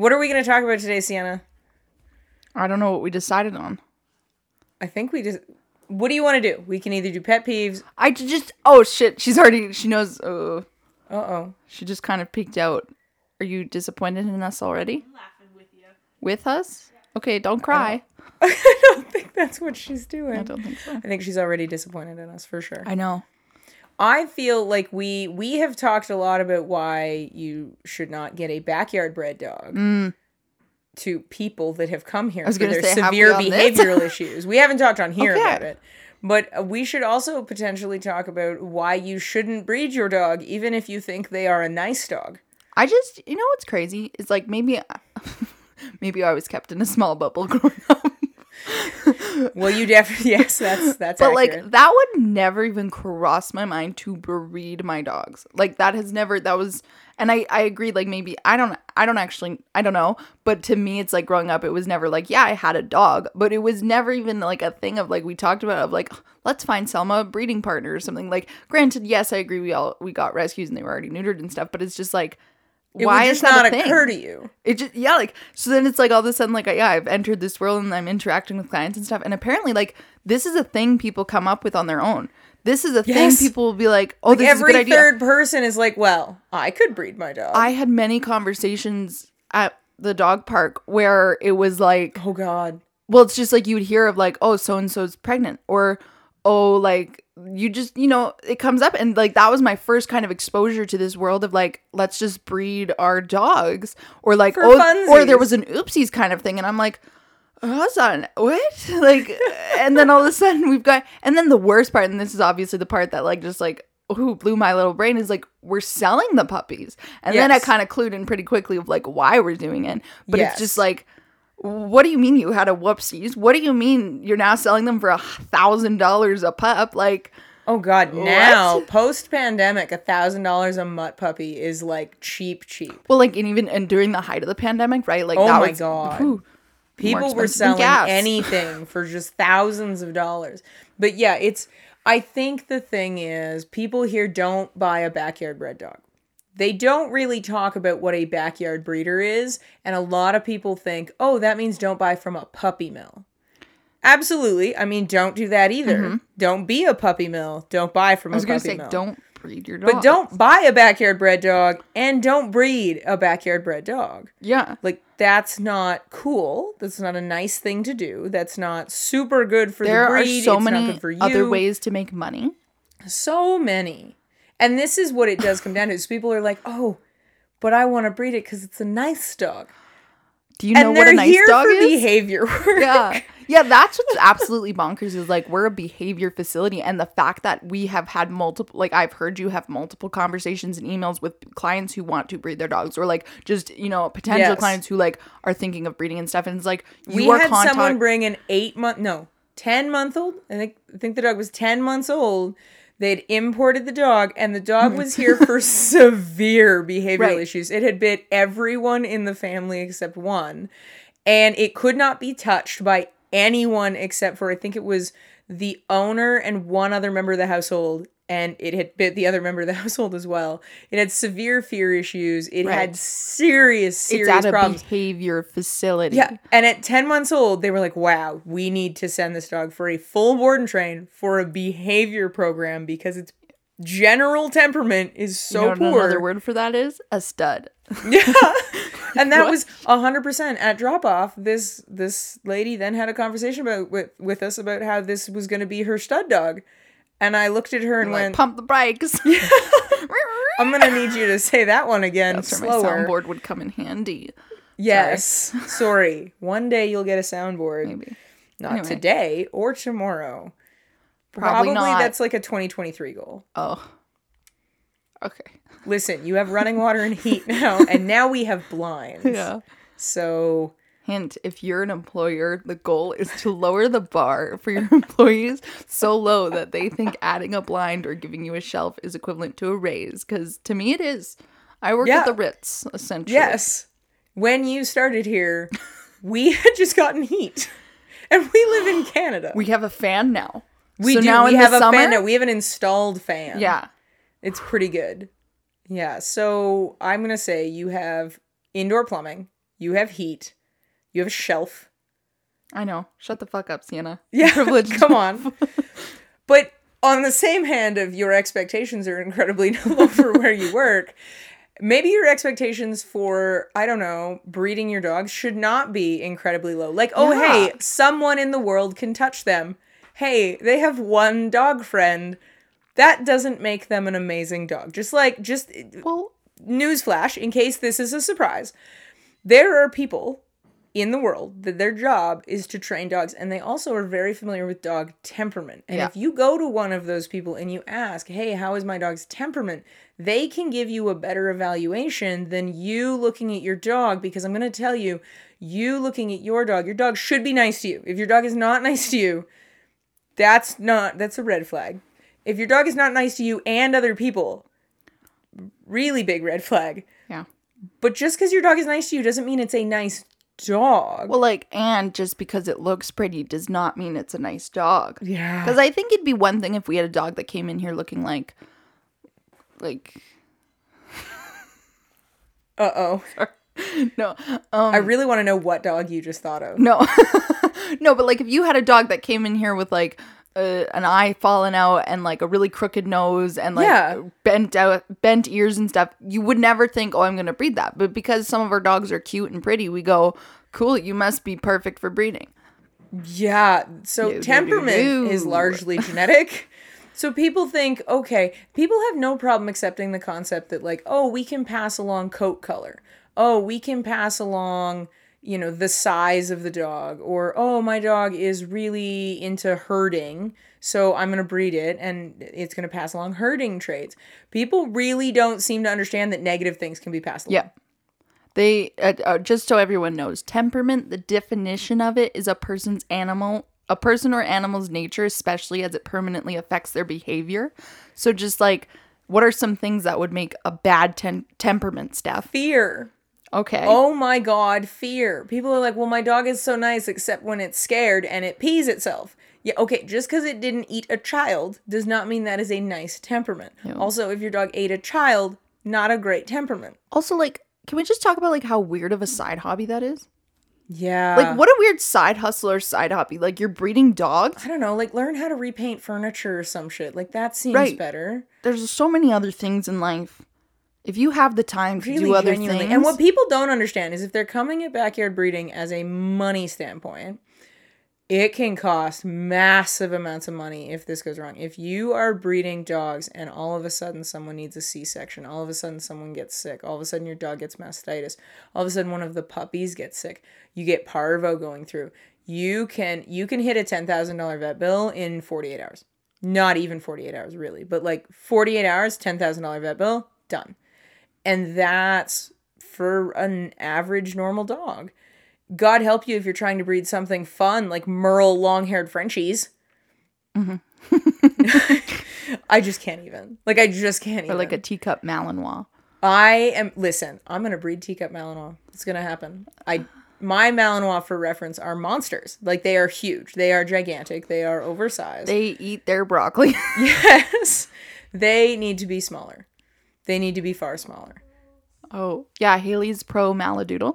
What are we going to talk about today, Sienna? I don't know what we decided on. I think we just. What do you want to do? We can either do pet peeves. I just oh shit, she's already she knows. Uh, Uh oh. she just kind of peeked out. Are you disappointed in us already? I'm laughing with you. With us? Okay, don't cry. I don't think that's what she's doing. I don't think so. I think she's already disappointed in us for sure. I know. I feel like we we have talked a lot about why you should not get a backyard bred dog mm. to people that have come here for their say, severe behavioral issues. We haven't talked on here Okay. about it. But we should also potentially talk about why you shouldn't breed your dog even if you think they are a nice dog. I just you know what's crazy? It's like maybe maybe I was kept in a small bubble growing up. Well, you definitely yes, that's that's But accurate. like that would never even cross my mind to breed my dogs. Like that has never that was and I I agree like maybe I don't I don't actually I don't know, but to me it's like growing up it was never like yeah, I had a dog, but it was never even like a thing of like we talked about of like let's find Selma a breeding partner or something. Like granted, yes, I agree we all we got rescues and they were already neutered and stuff, but it's just like it why would just that not occur to you. It just yeah, like so then it's like all of a sudden like yeah, I've entered this world and I'm interacting with clients and stuff, and apparently like this is a thing people come up with on their own. This is a Yes. thing people will be like, oh, this is a Every good idea. third person is like, "Well, I could breed my dog." I had many conversations at the dog park where it was like, oh God. well, it's just like you would hear of like, oh, so and so's pregnant, or oh, like you just you know it comes up. And like that was my first kind of exposure to this world of like let's just breed our dogs or like For oh or there was an oopsies kind of thing. And I'm like son what? Like and then all of a sudden we've got and then the worst part and this is obviously the part that like just like who blew my little brain is like we're selling the puppies. And then I kind of clued in pretty quickly of like why we're doing it. But Yes. it's just like what do you mean you had a whoopsies? What do you mean you're now selling them for a thousand dollars a pup? Like, Oh God! Now, post pandemic, a thousand dollars a mutt puppy is like cheap, cheap. well, like, and even and during the height of the pandemic, right? Like, Oh that my was, God. whew. People were selling anything for just thousands of dollars. But yeah, it's. I think the thing is, people here don't buy a backyard bred dog. They don't really talk about what a backyard breeder is, and a lot of people think, "Oh, that means don't buy from a puppy mill." Absolutely. I mean, don't do that either. Don't be a puppy mill. Don't buy from Mm-hmm. I was a puppy say, mill. don't breed your dog. But don't buy a backyard bred dog and don't breed a backyard bred dog. yeah. Like that's not cool. That's not a nice thing to do. That's not super good for There the are breed. so it's many good for you. other ways to make money. So many. And this is what it does come down to. Is people are like, "Oh, but I want to breed it cuz it's a nice dog." Do you know what a nice dog is? behavior work. yeah. Yeah, that's what's absolutely bonkers is like we're a behavior facility and the fact that we have had multiple like I've heard you have multiple conversations and emails with clients who want to breed their dogs or like just, you know, potential Yes. clients who like are thinking of breeding and stuff and it's like you we are had contact- someone bring an eight month no 10 month old i think i think the dog was 10 months old they'd imported the dog and the dog was here for severe behavioral Right. issues it had bit everyone in the family except one and it could not be touched by anyone except for i think it was the owner and one other member of the household and it had bit the other member of the household as well it had severe fear issues it Right. had serious serious it's at a behavior facility. yeah. And at 10 months old, they were like, wow, we need to send this dog for a full board and train for a behavior program because its general temperament is so you know poor. another word for that is? A stud. Yeah. and that What? was 100% at drop off. This this lady then had a conversation about with, with us about how this was going to be her stud dog. And I looked at her and Like went, pump the brakes. I'm going to need you to say that one again That's where my slower. soundboard would come in handy. Yes. Sorry. One day you'll get a soundboard. Maybe. Not Anyway. today or tomorrow. Probably not. that's like a 2023 goal. Oh. Okay. Listen, you have running water and heat now, and now we have blinds. Yeah. So Hint if you're an employer, the goal is to lower the bar for your employees so low that they think adding a blind or giving you a shelf is equivalent to a raise. Because to me, it is. I work Yeah. at the Ritz, essentially. yes, when you started here, we had just gotten heat, and we live in Canada. We have a fan now. We So do. now we have a summer- fan now. We have an installed fan. Yeah. it's pretty good. Yeah. So I'm gonna say you have indoor plumbing. you have heat, you have a shelf. I know. Shut the fuck up, Sienna. Yeah, Privileged. come on. but on the same hand of your expectations are incredibly low for where you work, maybe your expectations for I don't know breeding your dogs should not be incredibly low. Like, oh Yeah. hey, someone in the world can touch them. Hey, they have one dog friend. That doesn't make them an amazing dog. Just like just Well, newsflash, in case this is a surprise, there are people in the world that their job is to train dogs, and they also are very familiar with dog temperament. And Yeah. if you go to one of those people and you ask, hey, how is my dog's temperament? They can give you a better evaluation than you looking at your dog because I'm going to tell you, you looking at your dog, your dog should be nice to you. If your dog is not nice to you, that's not, that's a red flag. If your dog is not nice to you and other people, really big red flag. yeah. But just because your dog is nice to you doesn't mean it's a nice dog. Well, like, and just because it looks pretty does not mean it's a nice dog. yeah. Because I think it'd be one thing if we had a dog that came in here looking like, like, Uh oh. no, um, I really want to know what dog you just thought of. no, no, but like if you had a dog that came in here with like uh, an eye falling out and like a really crooked nose and like Yeah. bent out, bent ears and stuff, you would never think, oh, I'm gonna breed that. But because some of our dogs are cute and pretty, we go, cool, you must be perfect for breeding. Yeah. So no, temperament no. is largely genetic. So people think, okay, people have no problem accepting the concept that like, oh, we can pass along coat color. Oh, we can pass along, you know, the size of the dog or oh, my dog is really into herding, so I'm going to breed it and it's going to pass along herding traits. People really don't seem to understand that negative things can be passed along. Yeah. They uh, uh, just so everyone knows, temperament. The definition of it is a person's animal, a person or animal's nature, especially as it permanently affects their behavior. So, just like, what are some things that would make a bad ten- temperament, Steph? Fear. Okay. Oh my god, fear. People are like, well, my dog is so nice except when it's scared and it pees itself. Yeah, okay, just because it didn't eat a child does not mean that is a nice temperament. Also, if your dog ate a child, not a great temperament. Also, like, can we just talk about like how weird of a side hobby that is? Yeah. Like, what a weird side hustle or side hobby. Like, you're breeding dogs. I don't know, like learn how to repaint furniture or some shit. Like that seems Right. better. There's so many other things in life. If you have the time to Really do other genuinely. things, And what people don't understand is if they're coming at backyard breeding as a money standpoint, it can cost massive amounts of money if this goes wrong. If you are breeding dogs and all of a sudden someone needs a C section, all of a sudden someone gets sick, all of a sudden your dog gets mastitis, all of a sudden one of the puppies gets sick, you get parvo going through. You can you can hit a ten thousand dollar vet bill in forty eight hours. Not even forty eight hours really, but like forty eight hours, ten thousand dollar vet bill, done. And that's for an average normal dog. God help you if you're trying to breed something fun like Merle long haired Frenchies. Mm-hmm. I just can't even. Like, I just can't or even. like a teacup Malinois. I am, listen, I'm going to breed teacup Malinois. It's going to happen. I. My Malinois, for reference, are monsters. Like they are huge. They are gigantic. They are oversized. They eat their broccoli. yes, they need to be smaller. They need to be far smaller. oh, yeah, Haley's pro Maladoodle.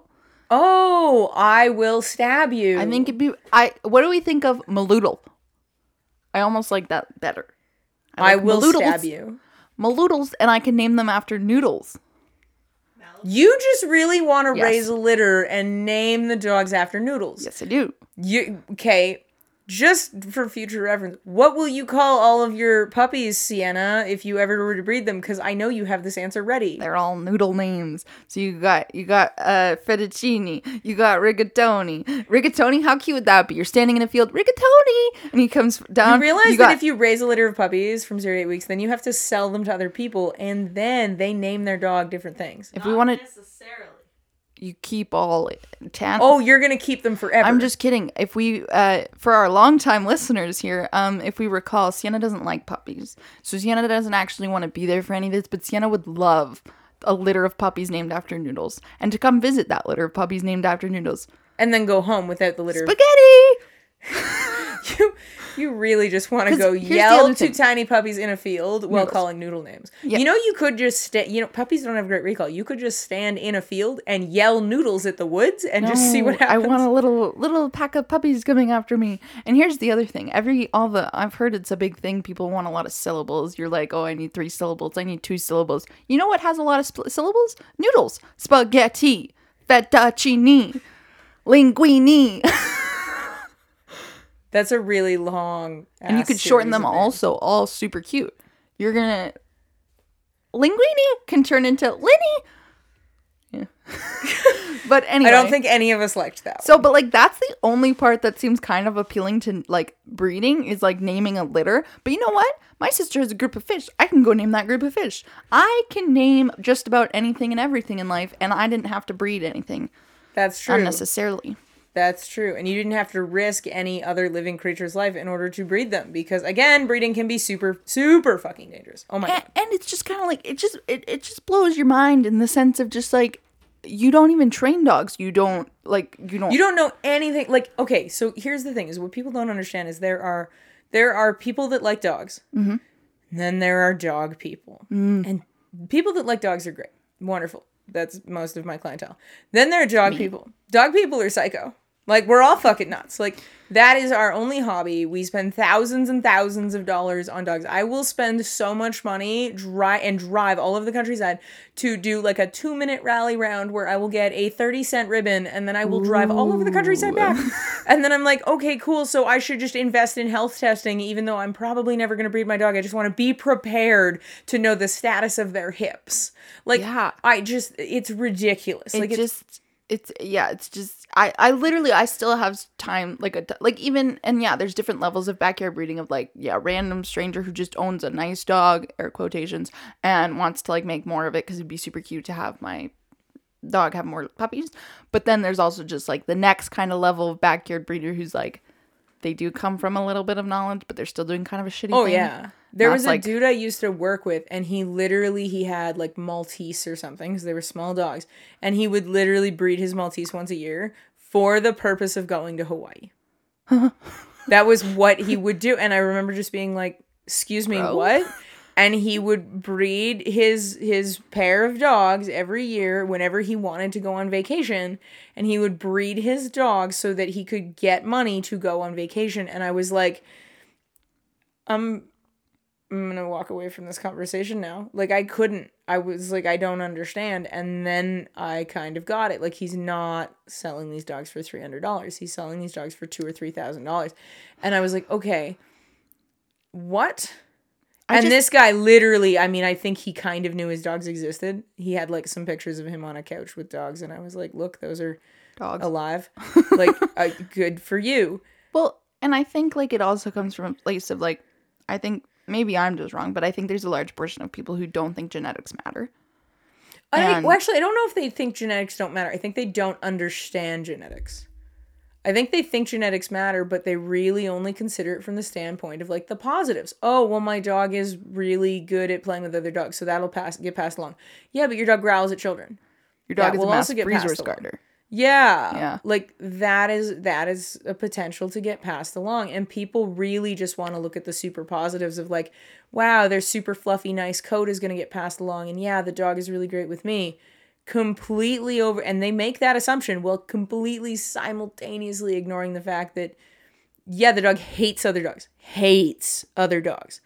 Oh, I will stab you. I think it'd be I what do we think of Maloodle? I almost like that better. I like will Maloodles. stab you. Maloodles and I can name them after noodles. You just really want to Yes. raise a litter and name the dogs after noodles. Yes, I do. You okay? Just for future reference, what will you call all of your puppies, Sienna, if you ever were to breed them? Because I know you have this answer ready. They're all noodle names. So you got you got uh fettuccine, you got rigatoni. Rigatoni, how cute would that be? You're standing in a field, rigatoni, and he comes down. You realize you that got- if you raise a litter of puppies from zero to eight weeks, then you have to sell them to other people, and then they name their dog different things. if we want to, necessarily. You keep all ten. Oh, you're gonna keep them forever. I'm just kidding. If we, uh, for our longtime listeners here, um, if we recall, Sienna doesn't like puppies, so Sienna doesn't actually want to be there for any of this. But Sienna would love a litter of puppies named after Noodles, and to come visit that litter of puppies named after Noodles. and then go home without the litter. Spaghetti. You, really just want to go yell to tiny puppies in a field while Noodles. calling noodle names. Yeah. You know, you could just stand. You know, puppies don't have great recall. You could just stand in a field and yell noodles at the woods and just see what happens. I want a little little pack of puppies coming after me. And here's the other thing. Every all the I've heard it's a big thing. People want a lot of syllables. You're like, oh, I need three syllables. I need two syllables. You know what has a lot of sp- syllables? Noodles, spaghetti, fettuccine, linguine, That's a really long. and you could shorten them also. All super cute. You're gonna linguine can turn into Linny. Yeah. but anyway, I don't think any of us liked that. So, but like that's the only part that seems kind of appealing to like breeding is like naming a litter. But you know what? My sister has a group of fish. I can go name that group of fish. I can name just about anything and everything in life, and I didn't have to breed anything That's true. unnecessarily. That's true. And you didn't have to risk any other living creature's life in order to breed them because again, breeding can be super super fucking dangerous. Oh my And, god. and it's just kind of like it just it, it just blows your mind in the sense of just like you don't even train dogs. You don't like you don't You don't know anything like okay, so here's the thing is what people don't understand is there are there are people that like dogs. Mm-hmm. Then there are dog people. And people that like dogs are great. Wonderful. That's most of my clientele. Then there are dog people. Dog people are psycho. Like we're all fucking nuts. Like that is our only hobby. We spend thousands and thousands of dollars on dogs. I will spend so much money dry and drive all over the countryside to do like a two minute rally round where I will get a 30 cent ribbon and then I will drive all over the countryside back. and then I'm like, okay, cool. So I should just invest in health testing, even though I'm probably never going to breed my dog. I just want to be prepared to know the status of their hips. Like, Yeah. I just, it's ridiculous. it like, it's, just it's yeah it's just i i literally i still have time like a like even and yeah there's different levels of backyard breeding of like yeah random stranger who just owns a nice dog air quotations and wants to like make more of it because it'd be super cute to have my dog have more puppies. But then there's also just like the next kind of level of backyard breeder who's like they do come from a little bit of knowledge but they're still doing kind of a shitty thing. Oh thing. yeah. There That's was a like- dude I used to work with and he literally he had like Maltese or something because they were small dogs and he would literally breed his Maltese once a year for the purpose of going to Hawaii. that was what he would do and I remember just being like, "Excuse me, Bro. what?" And he would breed his his pair of dogs every year whenever he wanted to go on vacation and he would breed his dogs so that he could get money to go on vacation and I was like I'm I'm gonna walk away from this conversation now. Like I couldn't. I was like, I don't understand. And then I kind of got it. Like he's not selling these dogs for three hundred dollars. He's selling these dogs for two or three thousand dollars. And I was like, okay, what? I and just- this guy literally, I mean, I think he kind of knew his dogs existed. He had like some pictures of him on a couch with dogs, and I was like, look, those are dogs alive. like, uh, good for you. Well, and I think like it also comes from a place of like, I think maybe I'm just wrong, but I think there's a large portion of people who don't think genetics matter. I, And- well, actually, I don't know if they think genetics don't matter. I think they don't understand genetics. I think they think genetics matter, but they really only consider it from the standpoint of like the positives. Oh, well, my dog is really good at playing with other dogs, so that'll pass get passed along. Yeah, but your dog growls at children. Your dog That is a will mass also get passed resource along. guarder. Yeah. Yeah. Like that is that is a potential to get passed along. And people really just want to look at the super positives of like, wow, their super fluffy, nice coat is gonna get passed along. And yeah, the dog is really great with me. Completely over and they make that assumption while completely simultaneously ignoring the fact that yeah, the dog hates other dogs. Hates other dogs.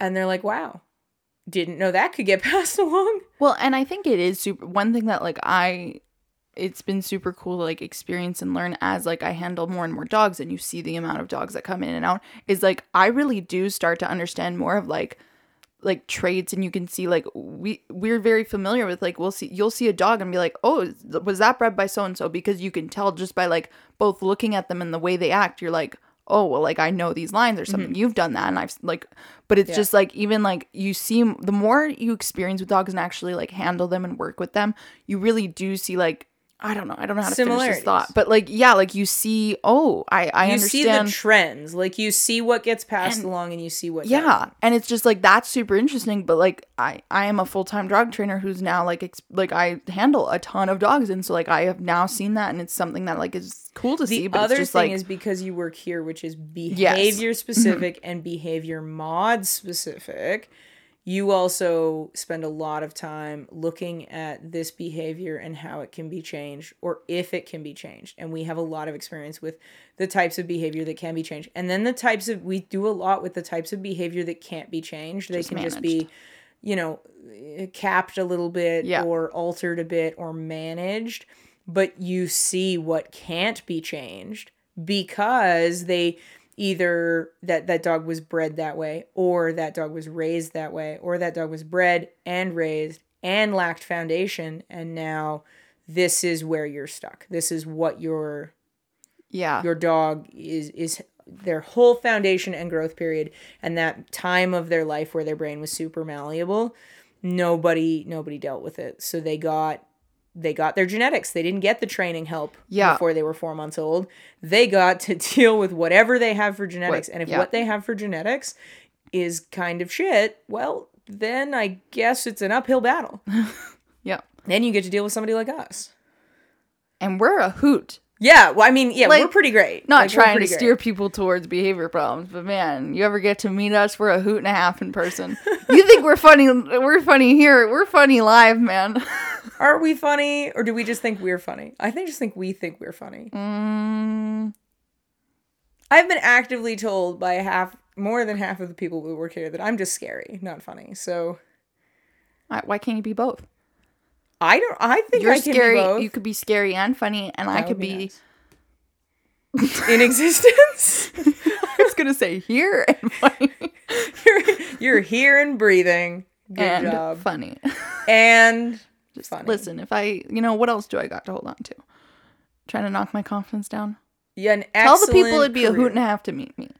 And they're like, wow, didn't know that could get passed along. Well, and I think it is super. One thing that like I, it's been super cool to like experience and learn as like I handle more and more dogs, and you see the amount of dogs that come in and out. Is like I really do start to understand more of like like traits and you can see like we we're very familiar with like we'll see you'll see a dog and be like oh was that bred by so and so because you can tell just by like both looking at them and the way they act you're like oh well like i know these lines or something. Mm-hmm. You've done that and i've like but it's Yeah. just like even like you see the more you experience with dogs and actually like handle them and work with them you really do see like I don't know. I don't know how to finish this thought, but like, yeah, like you see. Oh, I I you understand. see the trends. Like you see what gets passed And- along and you see what yeah, doesn't. and it's just like that's super interesting. But like, I I am a full time dog trainer who's now like ex- like I handle a ton of dogs, and so like I have now seen that, and it's something that like is cool to see. The But other thing like is because you work here, which is behavior specific and behavior mod specific, you also spend a lot of time looking at this behavior and how it can be changed or if it can be changed. And we have a lot of experience with the types of behavior that can be changed. And then the types of, we do a lot with the types of behavior that can't be changed. They Just can just be, you know, capped a little bit Yeah. or altered a bit or managed but you see what can't be changed because they either that that dog was bred that way or that dog was raised that way or that dog was bred and raised and lacked foundation. And now this is where you're stuck. This is what your yeah, your dog is is their whole foundation and growth period and that time of their life where their brain was super malleable. Nobody nobody dealt with it. So they got they got their genetics they didn't get the training help Yeah. before they were four months old they got to deal with whatever they have for genetics and if yeah. what they have for genetics is kind of shit well then i guess it's an uphill battle yeah, then you get to deal with somebody like us and we're a hoot. Yeah well i mean yeah we're pretty great Not Like, trying to great. steer people towards behavior problems, but man, you ever get to meet us? We're a hoot and a half in person. you think we're funny? We're funny here. We're funny live, man. Are we funny or do we just think we're funny? I think just think we think we're funny. mm, I've been actively told by half more than half of the people who work here that I'm just scary, not funny. So why why can't you be both? I don't I think You're I can scary. be both You could be scary and funny, and I could be be. nice. in existence. I was gonna say here and funny you're, you're here and breathing. Good and job. funny. And Just Funny. listen. If I, you know, what else do I got to hold on to? Trying to knock my confidence down. yeah, an Tell the people it'd be a hoot and a half to meet me.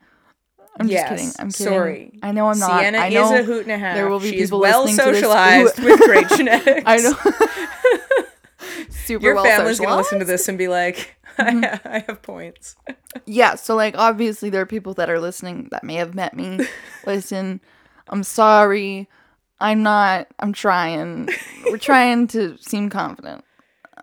I'm Yes, just kidding. I'm kidding. sorry. I know I'm not. Sienna I know is a hoot and a half. there will be she people well this who- socialized with great genetics. I know. Super Your well family's gonna listen to this and be like, Mm-hmm. I, have points. Yeah, so like obviously there are people that are listening that may have met me. Listen, I'm sorry. I'm not. I'm trying. We're trying to seem confident.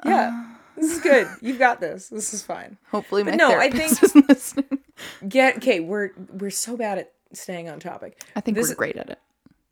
Yeah, this is good. You've got this. This is fine. Hopefully my no, I think- is listening. Get okay. We're we're so bad at staying on topic. I think This- we're great at it.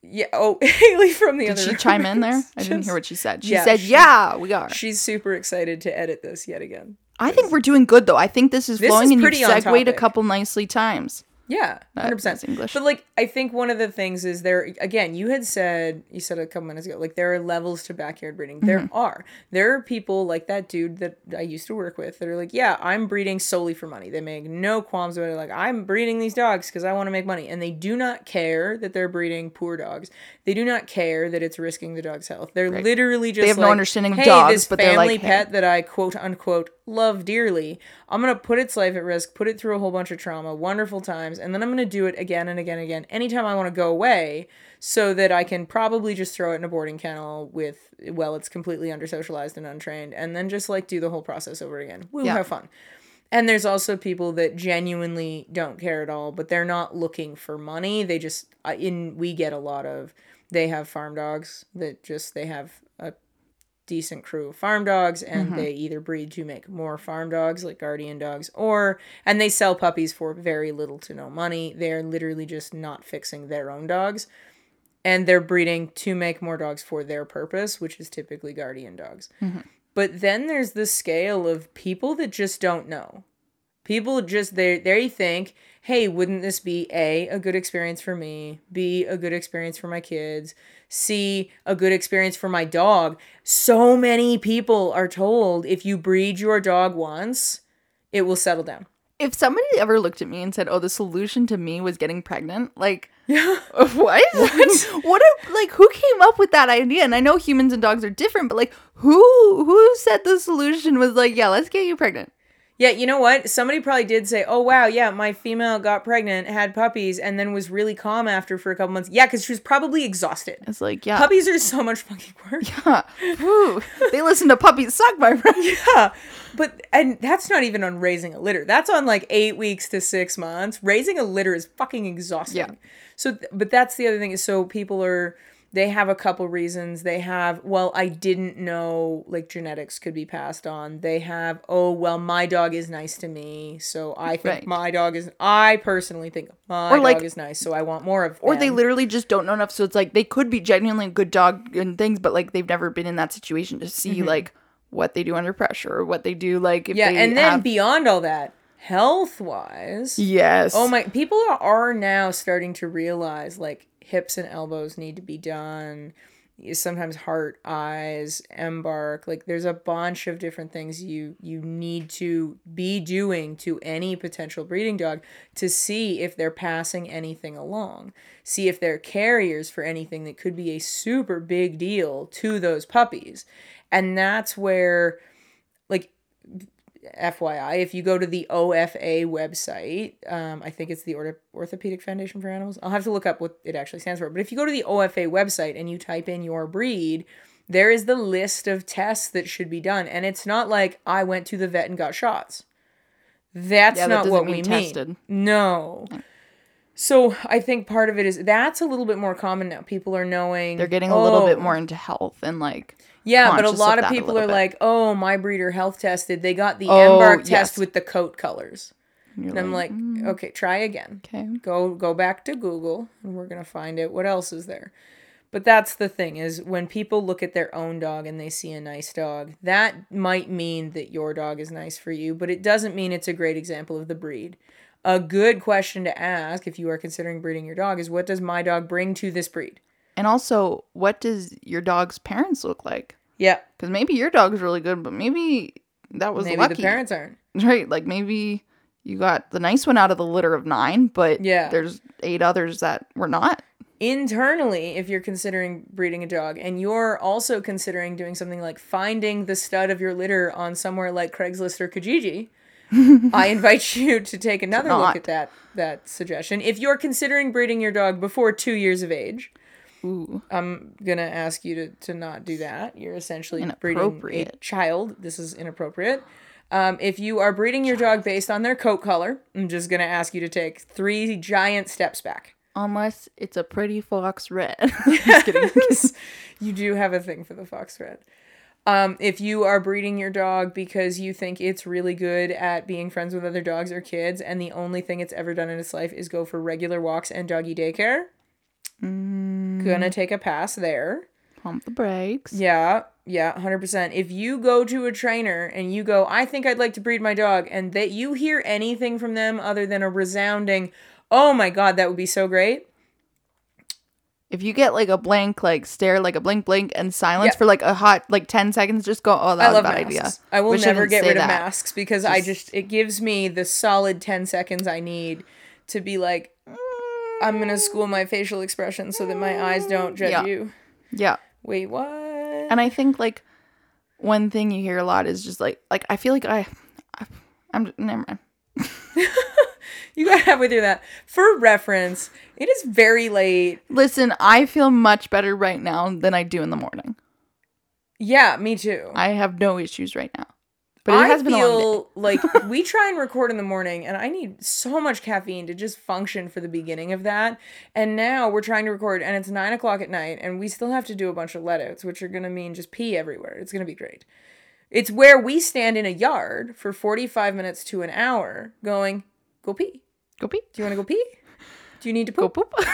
Yeah. Oh, Haley from the Did other. Did she room chime in there? I didn't hear what she said. She Yeah, said, she- "Yeah, we are." She's super excited to edit this yet again. I think we're doing good though. I think this is This flowing is and you've pretty segued a couple nicely times. Yeah, hundred percent English. But like, I think one of the things is there again. You had said you said a couple minutes ago, like there are levels to backyard breeding. There Mm-hmm. are. There are people like that dude that I used to work with that are like, yeah, I'm breeding solely for money. They make no qualms about it. Like I'm breeding these dogs because I want to make money, and they do not care that they're breeding poor dogs. They do not care that it's risking the dog's health. They're literally just they have no understanding of hey, dogs, this but they're family like, hey." pet that I quote unquote love dearly. I'm gonna put its life at risk, put it through a whole bunch of trauma, wonderful times, and then I'm gonna do it again and again and again anytime I want to go away, so that I can probably just throw it in a boarding kennel with well, it's completely under socialized and untrained, and then just like do the whole process over again. Woo, Yeah. have fun. And there's also people that genuinely don't care at all, but they're not looking for money. They just in we get a lot of they have farm dogs that just they have decent crew of farm dogs and mm-hmm. they either breed to make more farm dogs like guardian dogs or and they sell puppies for very little to no money. They're literally just not fixing their own dogs and they're breeding to make more dogs for their purpose, which is typically guardian dogs. Mm-hmm. But then there's the scale of people that just don't know. People just they they think, "Hey, wouldn't this be A a good experience for me, B a good experience for my kids, C a good experience for my dog?" So many people are told if you breed your dog once, it will settle down. If somebody ever looked at me and said, "Oh, the solution to me was getting pregnant," like Yeah. what? what? a, like who came up with that idea? And I know humans and dogs are different, but like who who said the solution was like, "Yeah, let's get you pregnant." Yeah, you know what? Somebody probably did say, "Oh wow, yeah, my female got pregnant, had puppies, and then was really calm after for a couple months." Yeah, because she was probably exhausted. It's like, yeah. Puppies are so much fucking work. Yeah, Ooh, they listen to puppies suck, my friend. Yeah, but and that's not even on raising a litter. That's on like eight weeks to six months. Raising a litter is fucking exhausting. Yeah. So, but that's the other thing is so people are they have a couple reasons. They have well, I didn't know like genetics could be passed on. They have oh well, my dog is nice to me, so I think Right. my dog is. I personally think my Or, like- dog is nice, so I want more of. Or they literally just don't know enough. So it's like they could be genuinely a good dog and things, but like they've never been in that situation to see mm-hmm. like what they do under pressure or what they do like if yeah, and then have- beyond all that, health wise. yes. Oh my! People are, are now starting to realize like hips and elbows need to be done. Sometimes heart, eyes, embark. Like there's a bunch of different things you you need to be doing to any potential breeding dog to see if they're passing anything along. See if they're carriers for anything that could be a super big deal to those puppies. And that's where like FYI, if you go to the OFA website, um, I think it's the Ortho- Orthopedic Foundation for Animals. I'll have to look up what it actually stands for. But if you go to the OFA website and you type in your breed, there is the list of tests that should be done. And it's not like I went to the vet and got shots. That's Yeah, not doesn't what mean we tested. mean. No. So I think part of it is that's a little bit more common now. People are knowing they're getting a little bit "Oh, more into health and like yeah, but a conscious of lot of people are bit. like, "Oh, my breeder health tested. They got the Oh, embark test with the coat colors." And I'm like, "Mm, "Okay, try again. okay. Go go back to Google, and we're gonna find out what else is there." But that's the thing is when people look at their own dog and they see a nice dog, that might mean that your dog is nice for you, but it doesn't mean it's a great example of the breed. A good question to ask if you are considering breeding your dog is what does my dog bring to this breed? And also, what does your dog's parents look like? Yeah, Because maybe your dog's really good, but maybe that was maybe lucky, the parents aren't. right? Like maybe you got the nice one out of the litter of nine, but Yeah. there's eight others that were not. internally if you're considering breeding a dog and you're also considering doing something like finding the stud of your litter on somewhere like Craigslist or Kijiji, I invite you to take another look at that that suggestion. If you're considering breeding your dog before 2 years of age, Ooh, I'm going to ask you to to not do that. You're essentially breeding a child. This is inappropriate. Um, if you are breeding your dog based on their coat color, I'm just going to ask you to take three giant steps back. unless it's a pretty fox red. Just kidding. you do have a thing for the fox red. Um, if you are breeding your dog because you think it's really good at being friends with other dogs or kids, and the only thing it's ever done in its life is go for regular walks and doggy daycare, gonna take a pass there. Pump the brakes. Yeah, yeah, hundred percent. If you go to a trainer and you go, I think I'd like to breed my dog, and that you hear anything from them other than a resounding, "Oh my god, that would be so great," If you get like a blank, like stare, like a blink, blink, and silence Yeah. for like a hot, like ten seconds, just go. Oh, that I was a love bad masks. idea. I will Wish never didn't get rid of masks because I Just- just it gives me the solid 10 seconds I need to be like mm, I'm going to school my facial expression so that my eyes don't judge Yeah. you. Yeah, Wait, what? and I think like one thing you hear a lot is just like, like I feel like I, I I'm never mind. you got to have with you that. For reference, it is very late. Listen, I feel much better right now than I do in the morning. Yeah, me too. I have no issues right now. But it I has been feel like we try and record in the morning, and I need so much caffeine to just function for the beginning of that. And now we're trying to record, and it's nine o'clock at night, and we still have to do a bunch of letouts, which are gonna mean just pee everywhere. It's gonna be great. It's where we stand in a yard for 45 minutes to an hour going, go pee. Go pee. Do you wanna go pee? Do you need to Go poop? poop.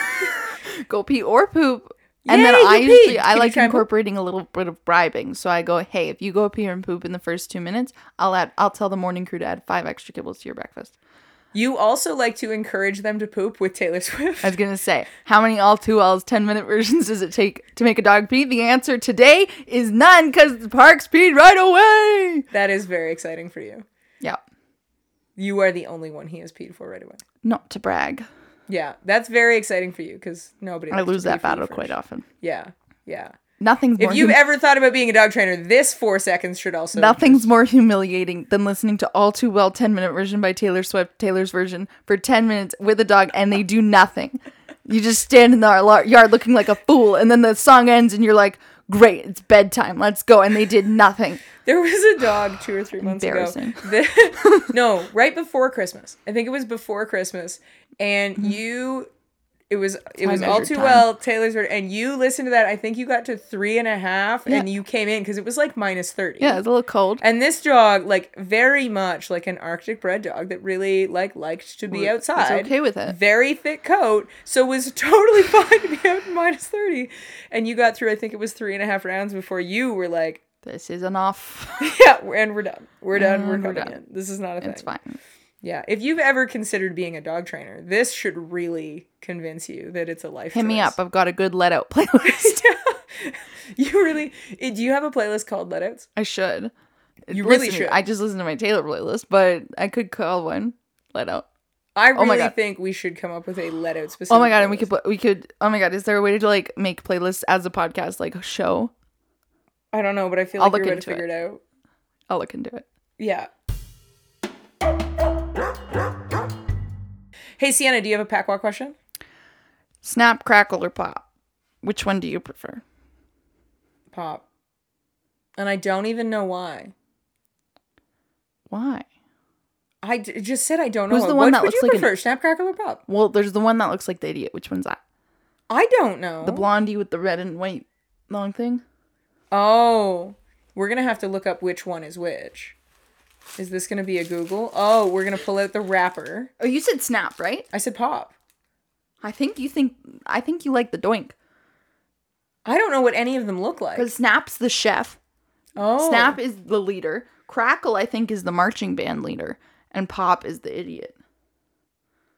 go pee or poop. And then I usually. I Can like poop? incorporating a little bit of bribing. So I go, hey, if you go pee and poop in the first two minutes, I'll add I'll tell the morning crew to add five extra kibbles to your breakfast. You also like to encourage them to poop with Taylor Swift. I was gonna say, how many All Too Wells ten minute versions does it take to make a dog pee? The answer today is none because the parks peed right away. That is very exciting for you. Yeah. You are the only one he has peed for right away. Not to brag. Yeah, that's very exciting for you because nobody. I lose that battle first. quite often. Yeah, yeah. Nothing's more If you've hum- ever thought about being a dog trainer, this four seconds should also. Nothing's more humiliating than listening to All Too Well 10 minute version by Taylor Swift, Taylor's version, for 10 minutes with a dog and they do nothing. You just stand in the yard looking like a fool and then the song ends and you're like, great, it's bedtime, let's go. And they did nothing. There was a dog two or three months ago. That- no, right before Christmas. I think it was before Christmas, and Mm-hmm. you. It was it was all too time. well Taylor's and you listened to that. I think you got to three and a half, and you came in because it was like minus thirty. Yeah, it's a little cold. And this dog, like very much like an Arctic bred dog that really like liked to be outside. okay with it. Very thick coat, so was totally fine to be out in minus thirty. And you got through, I think it was three and a half rounds before you were like, This is enough. yeah, and we're done. We're done. we're And we're done. in. This is not a thing. It's fine. Yeah. If you've ever considered being a dog trainer, this should really convince you that it's a life. Hit me up. I've got a good let out playlist. You really? eh, Do you have a playlist called Let Letouts? I should. You really should. I just listen to my Taylor playlist, but I could call one let out. I really Oh my God. think we should come up with a Letout specific. Oh my god, and we could put we could oh my god, is there a way to like make playlists as a podcast, like a show? I don't know, but I feel I'll like you're about to figure it out. I'll look into it. Yeah. Hey Sienna, do you have a pack walk question? Snap, crackle, or pop? Which one do you prefer? Pop. And I don't even know why. Why? I d- just said I don't know. Who's the one Which that looks you like an- prefer, Snap, Crackle, or Pop? Well, there's the one that looks like the idiot. Which one's that? I don't know. The blondie with the red and white long thing? Oh, we're gonna have to look up which one is which. Is this gonna be a Google? Oh, we're gonna pull out the wrapper. Oh, you said snap, right? I said pop. I think you think I think you like the doink. I don't know what any of them look like. Because Snap's the chef. Oh, Snap is the leader. Crackle, I think, is the marching band leader. And Pop is the idiot.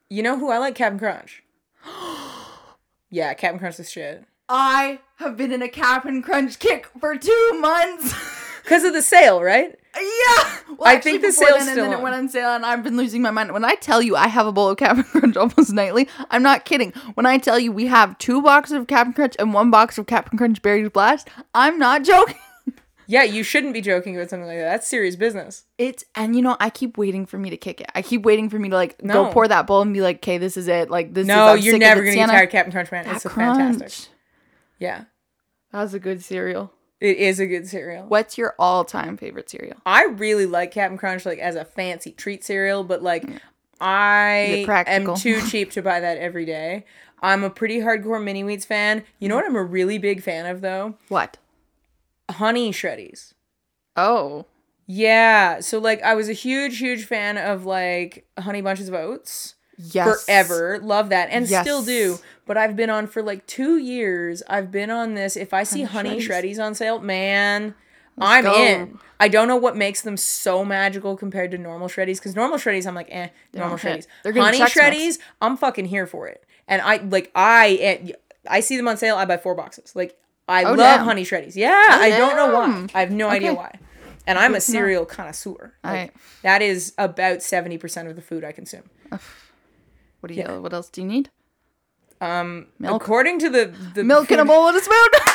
You know who I like? Captain Crunch. yeah, Captain Crunch is shit. I have been in a Cap'n Crunch kick for two months. Cause of the sale, right? yeah. Well, I think the sale then, still and then it went on sale, and I've been losing my mind. When I tell you I have a bowl of Cap'n Crunch almost nightly, I'm not kidding. When I tell you we have two boxes of Cap'n Crunch and one box of Cap'n Crunch Berries Blast, I'm not joking. Yeah, you shouldn't be joking about something like that. That's serious business. It's and you know I keep waiting for me to kick it. I keep waiting for me to like No. go pour that bowl and be like, "Okay, this is it." Like this. No, is, you're never gonna Sienna. get tired of Captain Crunch, man. That It's crunch. fantastic. Yeah, That was a good cereal. it is a good cereal. What's your all-time favorite cereal? I really like Captain Crunch like as a fancy treat cereal, but like I it practical? am too cheap to buy that every day. I'm a pretty hardcore mini wheats fan. You know what I'm a really big fan of though? What? Honey shreddies. Oh, Yeah, so like I was a huge huge fan of like Honey Bunches of Oats yes. forever. Love that and Yes. still do. But I've been on for like 2 years. I've been on this if I see Honey Honey Shreddies. Shreddies on sale, man, I'm go. in. I don't know what makes them so magical compared to normal shreddies because normal shreddies I'm like eh normal don't shreddies. They're Honey shreddies I'm fucking here for it. And I like I eh, I see them on sale I buy four boxes. Like I Oh, love damn. honey shreddies. Yeah, I don't know why. I have no idea why. And I'm a cereal connoisseur. Like, Alright. That is about 70% of the food I consume. What do you? What else do you need? Um, Milk. according to the the Milk in a bowl and a spoon.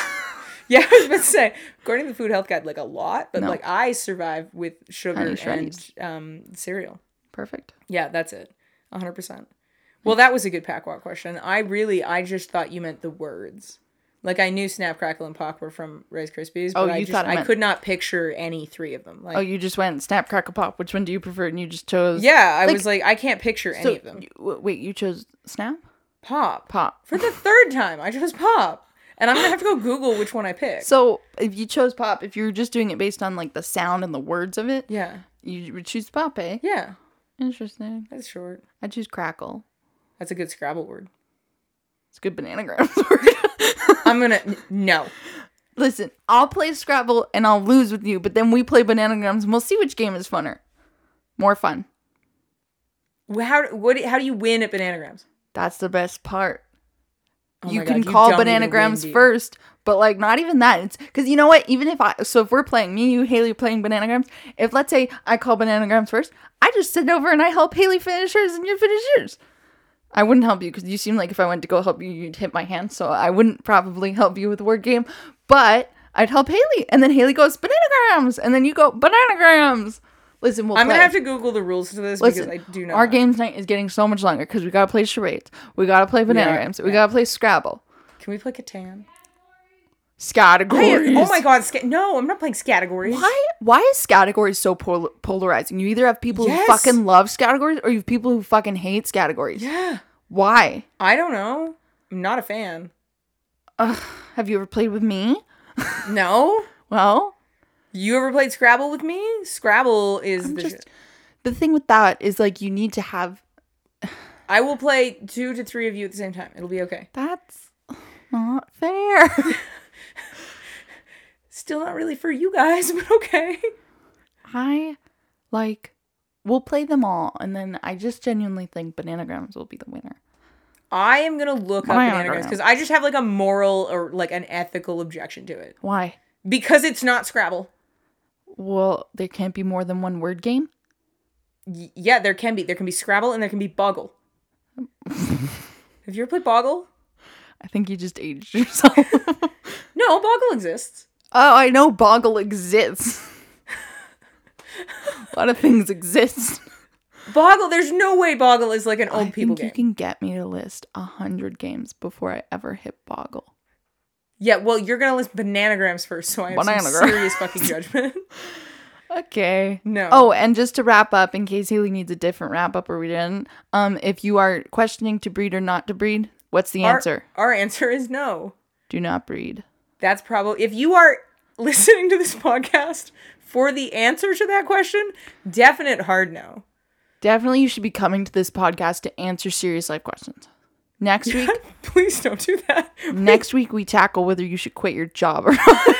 Yeah, I was about to say, according to the food health guide, like a lot, but No. like I survive with sugar Honey and um cereal. Perfect. Yeah, that's it, hundred percent. Well, that was a good pack walk question. I really, I just thought you meant the words. Like I knew Snap, Crackle, and Pop were from Rice Krispies, but Oh, I just I meant- could not picture any three of them. Like, Oh, you just went snap, crackle, pop. Which one do you prefer? And you just chose. yeah, I like- was like, I can't picture any of them. you- wait, you chose snap, Pop, pop. for the third time. I chose Pop, and I'm gonna have to go Google which one I picked. So if you chose pop, if you were just doing it based on like the sound and the words of it, yeah, you would choose pop, eh? yeah, Interesting. that's short. I choose crackle. That's a good Scrabble word. It's a good bananagrams word. I'm gonna n- no. Listen, I'll play Scrabble and I'll lose with you, but then we play bananagrams and we'll see which game is funner. More fun. How what? How do you win at Bananagrams? That's the best part. Oh you can God, call don't bananagrams first, but like not even that. It's because you know what? Even if I, so if we're playing, me, you, Haley playing bananagrams, if let's say I call bananagrams first, I just sit over and I help Haley finish hers and you finish yours. I wouldn't help you because you seem like if I went to go help you, you'd hit my hand. So I wouldn't probably help you with the word game. But I'd help Haley, and then Haley goes bananagrams, and then you go bananagrams. Listen, we'll I'm play. gonna have to Google the rules to this Listen, because I do know our games night is getting so much longer because we gotta play charades, we gotta play bananagrams, we yeah. gotta play Scrabble, Can we play Catan? categories. Hey, oh my God! Sca- no, I'm not playing categories. Why? Why is categories so pol- polarizing? You either have people Yes. who fucking love categories, or you have people who fucking hate categories. Yeah, Why? I don't know. I'm not a fan. Have you ever played with me? No. Well, You ever played Scrabble with me? Scrabble is the. just- the thing with that is like you need to have. I will play two to three of you at the same time. It'll be okay. That's not fair. Still not really for you guys, but okay. I like. We'll play them all, and then I just genuinely think bananagrams will be the winner. I am gonna look up Bananagrams. bananagrams because I just have like a moral or like an ethical objection to it Why? because it's not Scrabble. Well, there can't be more than one word game. Y- yeah, there can be. There can be Scrabble and there can be Boggle. have you ever played Boggle? I think you just aged yourself. No, Boggle exists. oh, I know Boggle exists. a lot of things exist. Boggle. There's no way Boggle is like an old I people think game. you can get me to list a hundred games before I ever hit Boggle. Yeah, well, you're gonna list bananagrams first, so I have some Bananagram. serious fucking judgment. Okay. No. Oh, and just to wrap up, in case Haley needs a different wrap up or we didn't, um, if you are questioning to breed or not to breed, what's the our, answer? Our answer is no. Do not breed. That's probably if you are listening to this podcast for the answer to that question, definite hard no. Definitely, you should be coming to this podcast to answer serious life questions. Next week, Please don't do that. next week we tackle whether you should quit your job or not.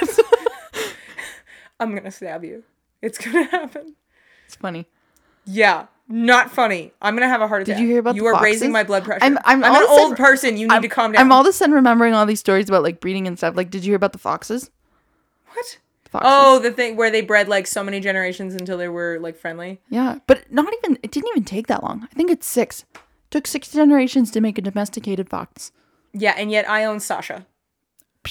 I'm gonna stab you. It's gonna happen. it's funny. Yeah, not funny. I'm gonna have a heart attack. Did you hear about You are raising my blood pressure. I'm- I'm an all of a old person. You need I'm, to calm down. I'm all of a sudden remembering all these stories about like breeding and stuff. Like, did you hear about the foxes? what? Foxes. Oh, the thing where they bred like so many generations until they were like friendly. Yeah, but not even. It didn't even take that long. I think it's six. Took six generations to make a domesticated fox. Yeah, and yet I own Sasha.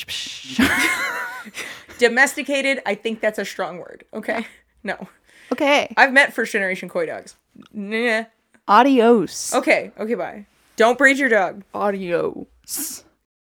Domesticated, I think that's a strong word. Okay. No. okay. I've met first generation coydogs. Nah. Adios. Okay, okay, bye. Don't breed your dog. Adios.